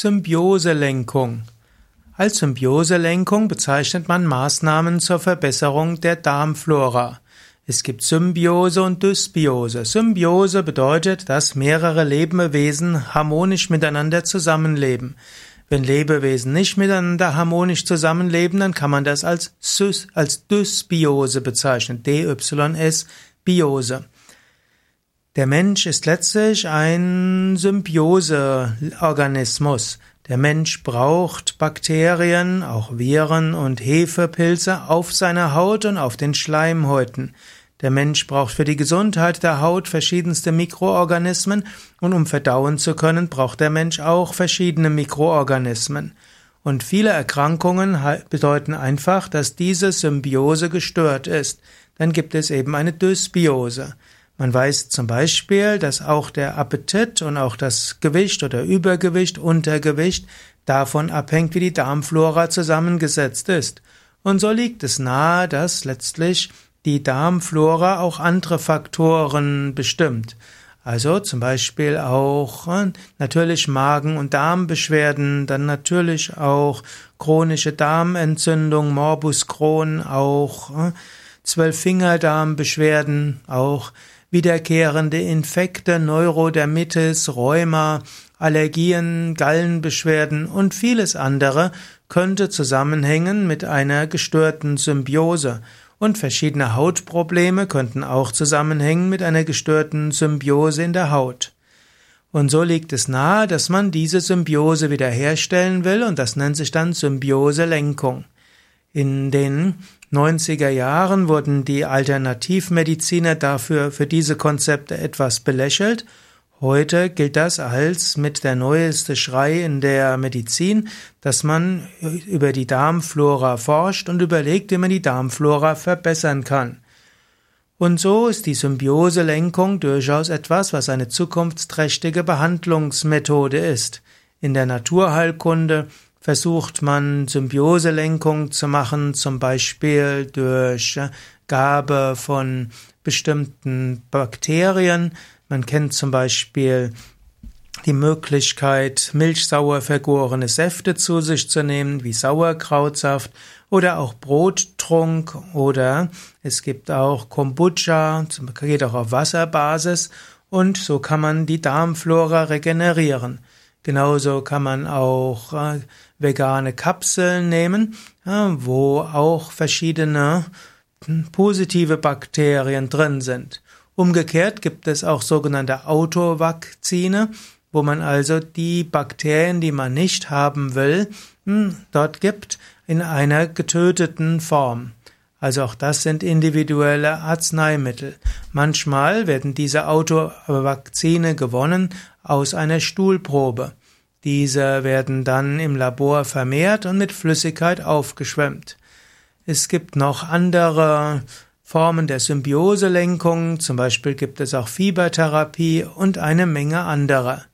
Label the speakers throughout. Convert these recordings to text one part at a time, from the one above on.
Speaker 1: Symbioselenkung. Als Symbioselenkung bezeichnet man Maßnahmen zur Verbesserung der Darmflora. Es gibt Symbiose und Dysbiose. Symbiose bedeutet, dass mehrere Lebewesen harmonisch miteinander zusammenleben. Wenn Lebewesen nicht miteinander harmonisch zusammenleben, dann kann man das als, Sys, als Dysbiose bezeichnen. D-Y-S, Biose. Der Mensch ist letztlich ein Symbioseorganismus. Der Mensch braucht Bakterien, auch Viren und Hefepilze auf seiner Haut und auf den Schleimhäuten. Der Mensch braucht für die Gesundheit der Haut verschiedenste Mikroorganismen und um verdauen zu können, braucht der Mensch auch verschiedene Mikroorganismen. Und viele Erkrankungen bedeuten einfach, dass diese Symbiose gestört ist. Dann gibt es eben eine Dysbiose. Man weiß zum Beispiel, dass auch der Appetit und auch das Gewicht oder Übergewicht, Untergewicht davon abhängt, wie die Darmflora zusammengesetzt ist. Und so liegt es nahe, dass letztlich die Darmflora auch andere Faktoren bestimmt. Also zum Beispiel auch äh, natürlich Magen- und Darmbeschwerden, dann natürlich auch chronische Darmentzündung, Morbus Crohn, auch äh, Zwölffingerdarmbeschwerden, auch wiederkehrende Infekte, Neurodermitis, Rheuma, Allergien, Gallenbeschwerden und vieles andere könnte zusammenhängen mit einer gestörten Symbiose. Und verschiedene Hautprobleme könnten auch zusammenhängen mit einer gestörten Symbiose in der Haut. Und so liegt es nahe, dass man diese Symbiose wiederherstellen will und das nennt sich dann Symbioselenkung. In den 90er Jahren wurden die Alternativmediziner dafür für diese Konzepte etwas belächelt. Heute gilt das als mit der neueste Schrei in der Medizin, dass man über die Darmflora forscht und überlegt, wie man die Darmflora verbessern kann. Und so ist die Symbioselenkung durchaus etwas, was eine zukunftsträchtige Behandlungsmethode ist. In der Naturheilkunde versucht man Symbioselenkung zu machen, zum Beispiel durch Gabe von bestimmten Bakterien. Man kennt zum Beispiel die Möglichkeit, milchsauer vergorene Säfte zu sich zu nehmen, wie Sauerkrautsaft oder auch Brottrunk oder es gibt auch Kombucha, geht auch auf Wasserbasis und so kann man die Darmflora regenerieren. Genauso kann man auch äh, vegane Kapseln nehmen, wo auch verschiedene hm, positive Bakterien drin sind. Umgekehrt gibt es auch sogenannte Autovakzine, wo man also die Bakterien, die man nicht haben will, hm, dort gibt in einer getöteten Form. Also auch das sind individuelle Arzneimittel. Manchmal werden diese Autovakzine gewonnen aus einer Stuhlprobe. Diese werden dann im Labor vermehrt und mit Flüssigkeit aufgeschwemmt. Es gibt noch andere Formen der Symbioselenkung, zum Beispiel gibt es auch Fiebertherapie und eine Menge anderer.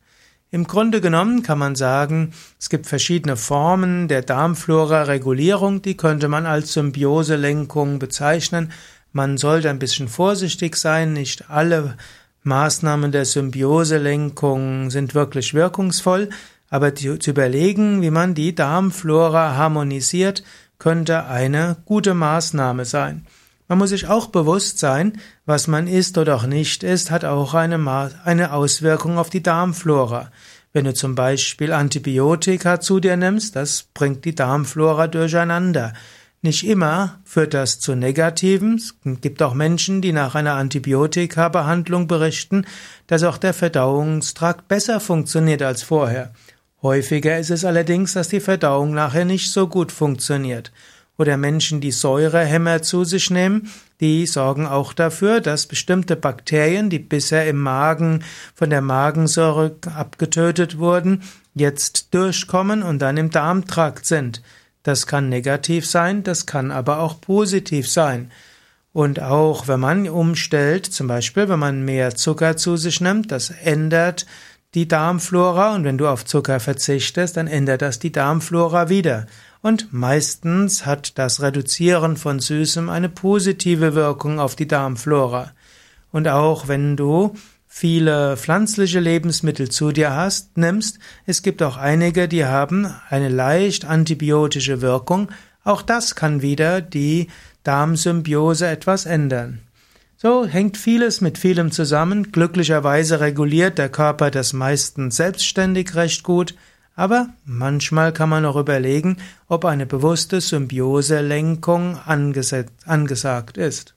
Speaker 1: Im Grunde genommen kann man sagen, es gibt verschiedene Formen der Darmflora-Regulierung, die könnte man als Symbioselenkung bezeichnen. Man sollte ein bisschen vorsichtig sein, nicht alle Maßnahmen der Symbioselenkung sind wirklich wirkungsvoll, aber zu überlegen, wie man die Darmflora harmonisiert, könnte eine gute Maßnahme sein. Man muss sich auch bewusst sein, was man isst oder auch nicht isst, hat auch eine, eine Auswirkung auf die Darmflora. Wenn du zum Beispiel Antibiotika zu dir nimmst, das bringt die Darmflora durcheinander. Nicht immer führt das zu Negativen. Es gibt auch Menschen, die nach einer Antibiotika-Behandlung berichten, dass auch der Verdauungstrakt besser funktioniert als vorher. Häufiger ist es allerdings, dass die Verdauung nachher nicht so gut funktioniert. Oder Menschen, die Säurehämmer zu sich nehmen, die sorgen auch dafür, dass bestimmte Bakterien, die bisher im Magen von der Magensäure abgetötet wurden, jetzt durchkommen und dann im Darmtrakt sind. Das kann negativ sein, das kann aber auch positiv sein. Und auch wenn man umstellt, zum Beispiel wenn man mehr Zucker zu sich nimmt, das ändert die Darmflora und wenn du auf Zucker verzichtest, dann ändert das die Darmflora wieder. Und meistens hat das Reduzieren von Süßem eine positive Wirkung auf die Darmflora. Und auch wenn du viele pflanzliche Lebensmittel zu dir hast, nimmst. Es gibt auch einige, die haben eine leicht antibiotische Wirkung. Auch das kann wieder die Darmsymbiose etwas ändern. So hängt vieles mit vielem zusammen. Glücklicherweise reguliert der Körper das meistens selbstständig recht gut, aber manchmal kann man auch überlegen, ob eine bewusste Symbiose-Lenkung angesagt ist.